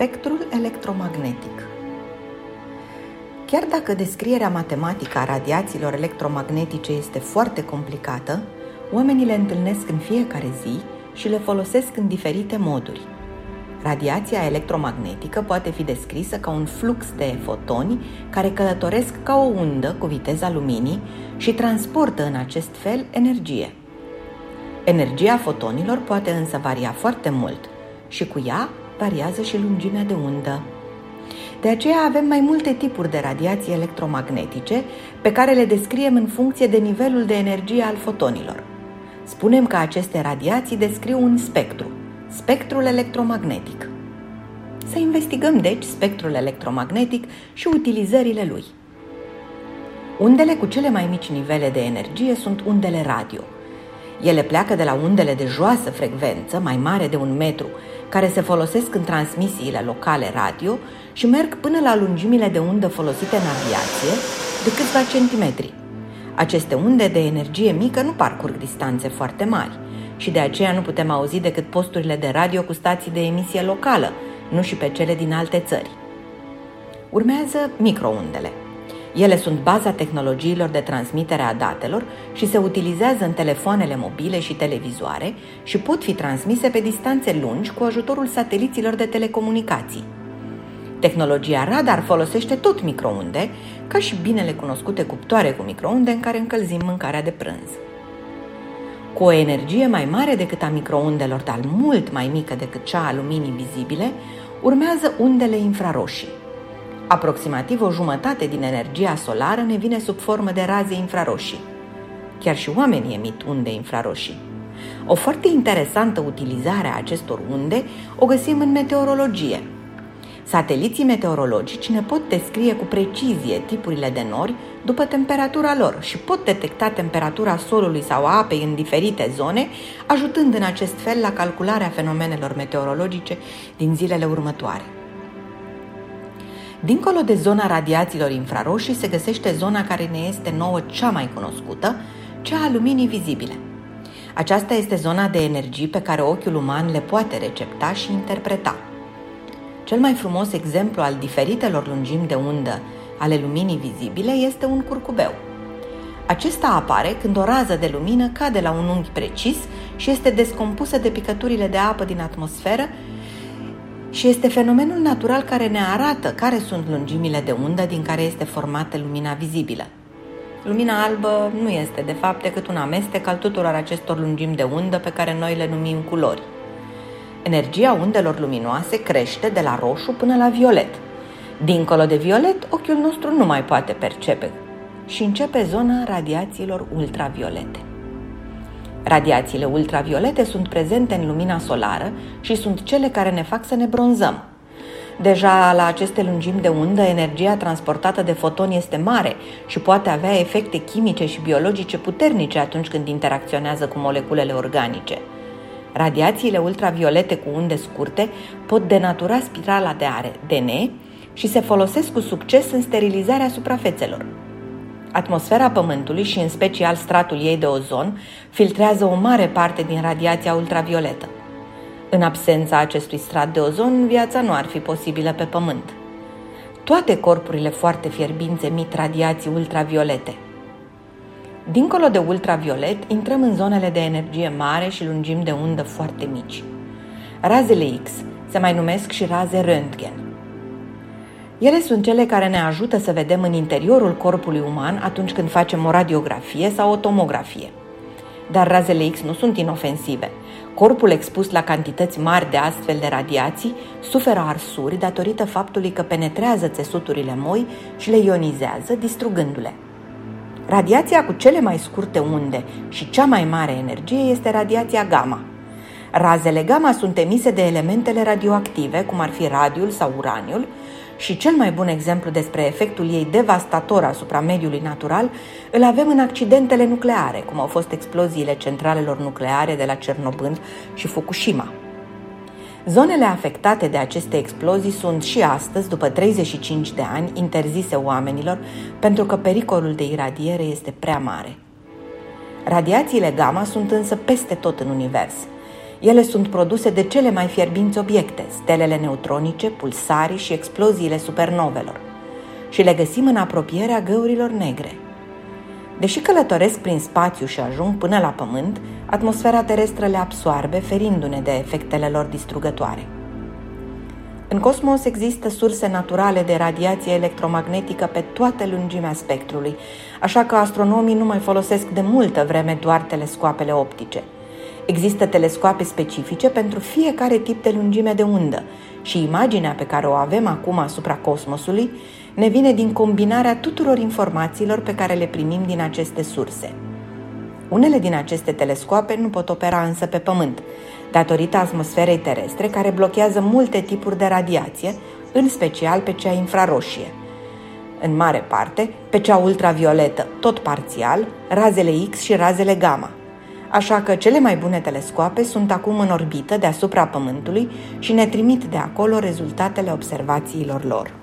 Spectrul electromagnetic Chiar dacă descrierea matematică a radiațiilor electromagnetice este foarte complicată, oamenii le întâlnesc în fiecare zi și le folosesc în diferite moduri. Radiația electromagnetică poate fi descrisă ca un flux de fotoni care călătoresc ca o undă cu viteza luminii și transportă în acest fel energie. Energia fotonilor poate însă varia foarte mult și cu ea variază și lungimea de undă. De aceea avem mai multe tipuri de radiații electromagnetice pe care le descriem în funcție de nivelul de energie al fotonilor. Spunem că aceste radiații descriu un spectru, spectrul electromagnetic. Să investigăm deci spectrul electromagnetic și utilizările lui. Undele cu cele mai mici nivele de energie sunt undele radio. Ele pleacă de la undele de joasă frecvență, mai mare de un metru, care se folosesc în transmisiile locale radio și merg până la lungimile de undă folosite în aviație, de câțiva centimetri. Aceste unde de energie mică nu parcurg distanțe foarte mari și de aceea nu putem auzi decât posturile de radio cu stații de emisie locală, nu și pe cele din alte țări. Urmează microundele. Ele sunt baza tehnologiilor de transmitere a datelor și se utilizează în telefoanele mobile și televizoare și pot fi transmise pe distanțe lungi cu ajutorul sateliților de telecomunicații. Tehnologia radar folosește tot microunde, ca și binele cunoscute cuptoare cu microunde în care încălzim mâncarea de prânz. Cu o energie mai mare decât a microundelor, dar mult mai mică decât cea a luminii vizibile, urmează undele infraroșii. Aproximativ o jumătate din energia solară ne vine sub formă de raze infraroșii. Chiar și oamenii emit unde infraroșii. O foarte interesantă utilizare a acestor unde o găsim în meteorologie – Sateliții meteorologici ne pot descrie cu precizie tipurile de nori după temperatura lor și pot detecta temperatura solului sau a apei în diferite zone, ajutând în acest fel la calcularea fenomenelor meteorologice din zilele următoare. Dincolo de zona radiațiilor infraroșii se găsește zona care ne este nouă cea mai cunoscută, cea a luminii vizibile. Aceasta este zona de energii pe care ochiul uman le poate recepta și interpreta – cel mai frumos exemplu al diferitelor lungimi de undă ale luminii vizibile este un curcubeu. Acesta apare când o rază de lumină cade la un unghi precis și este descompusă de picăturile de apă din atmosferă și este fenomenul natural care ne arată care sunt lungimile de undă din care este formată lumina vizibilă. Lumina albă nu este, de fapt, decât un amestec al tuturor acestor lungimi de undă pe care noi le numim culori. Energia undelor luminoase crește de la roșu până la violet. Dincolo de violet, ochiul nostru nu mai poate percepe și începe zona radiațiilor ultraviolete. Radiațiile ultraviolete sunt prezente în lumina solară și sunt cele care ne fac să ne bronzăm. Deja la aceste lungimi de undă, energia transportată de foton este mare și poate avea efecte chimice și biologice puternice atunci când interacționează cu moleculele organice – Radiațiile ultraviolete cu unde scurte pot denatura spirala de ADN și se folosesc cu succes în sterilizarea suprafețelor. Atmosfera Pământului și în special stratul ei de ozon filtrează o mare parte din radiația ultravioletă. În absența acestui strat de ozon, viața nu ar fi posibilă pe Pământ. Toate corpurile foarte fierbinți emit radiații ultraviolete – Dincolo de ultraviolet, intrăm în zonele de energie mare și lungimi de undă foarte mici. Razele X se mai numesc și raze Röntgen. Ele sunt cele care ne ajută să vedem în interiorul corpului uman atunci când facem o radiografie sau o tomografie. Dar razele X nu sunt inofensive. Corpul expus la cantități mari de astfel de radiații suferă arsuri datorită faptului că penetrează țesuturile moi și le ionizează, distrugându-le. Radiația cu cele mai scurte unde și cea mai mare energie este radiația gamma. Razele gamma sunt emise de elementele radioactive, cum ar fi radiul sau uraniul, și cel mai bun exemplu despre efectul ei devastator asupra mediului natural îl avem în accidentele nucleare, cum au fost exploziile centralelor nucleare de la Cernobâl și Fukushima. Zonele afectate de aceste explozii sunt și astăzi, după 35 de ani, interzise oamenilor pentru că pericolul de iradiere este prea mare. Radiațiile gamma sunt însă peste tot în univers. Ele sunt produse de cele mai fierbinți obiecte, stelele neutronice, pulsarii și exploziile supernovelor. Și le găsim în apropierea găurilor negre. Deși călătoresc prin spațiu și ajung până la Pământ, atmosfera terestră le absoarbe, ferindu-ne de efectele lor distrugătoare. În cosmos există surse naturale de radiație electromagnetică pe toată lungimea spectrului, așa că astronomii nu mai folosesc de multă vreme doar telescoapele optice. Există telescoape specifice pentru fiecare tip de lungime de undă și imaginea pe care o avem acum asupra cosmosului ne vine din combinarea tuturor informațiilor pe care le primim din aceste surse. Unele din aceste telescoape nu pot opera însă pe Pământ, datorită atmosferei terestre care blochează multe tipuri de radiație, în special pe cea infraroșie. În mare parte, pe cea ultravioletă, tot parțial, razele X și razele gamma. Așa că cele mai bune telescoape sunt acum în orbită deasupra Pământului și ne trimit de acolo rezultatele observațiilor lor.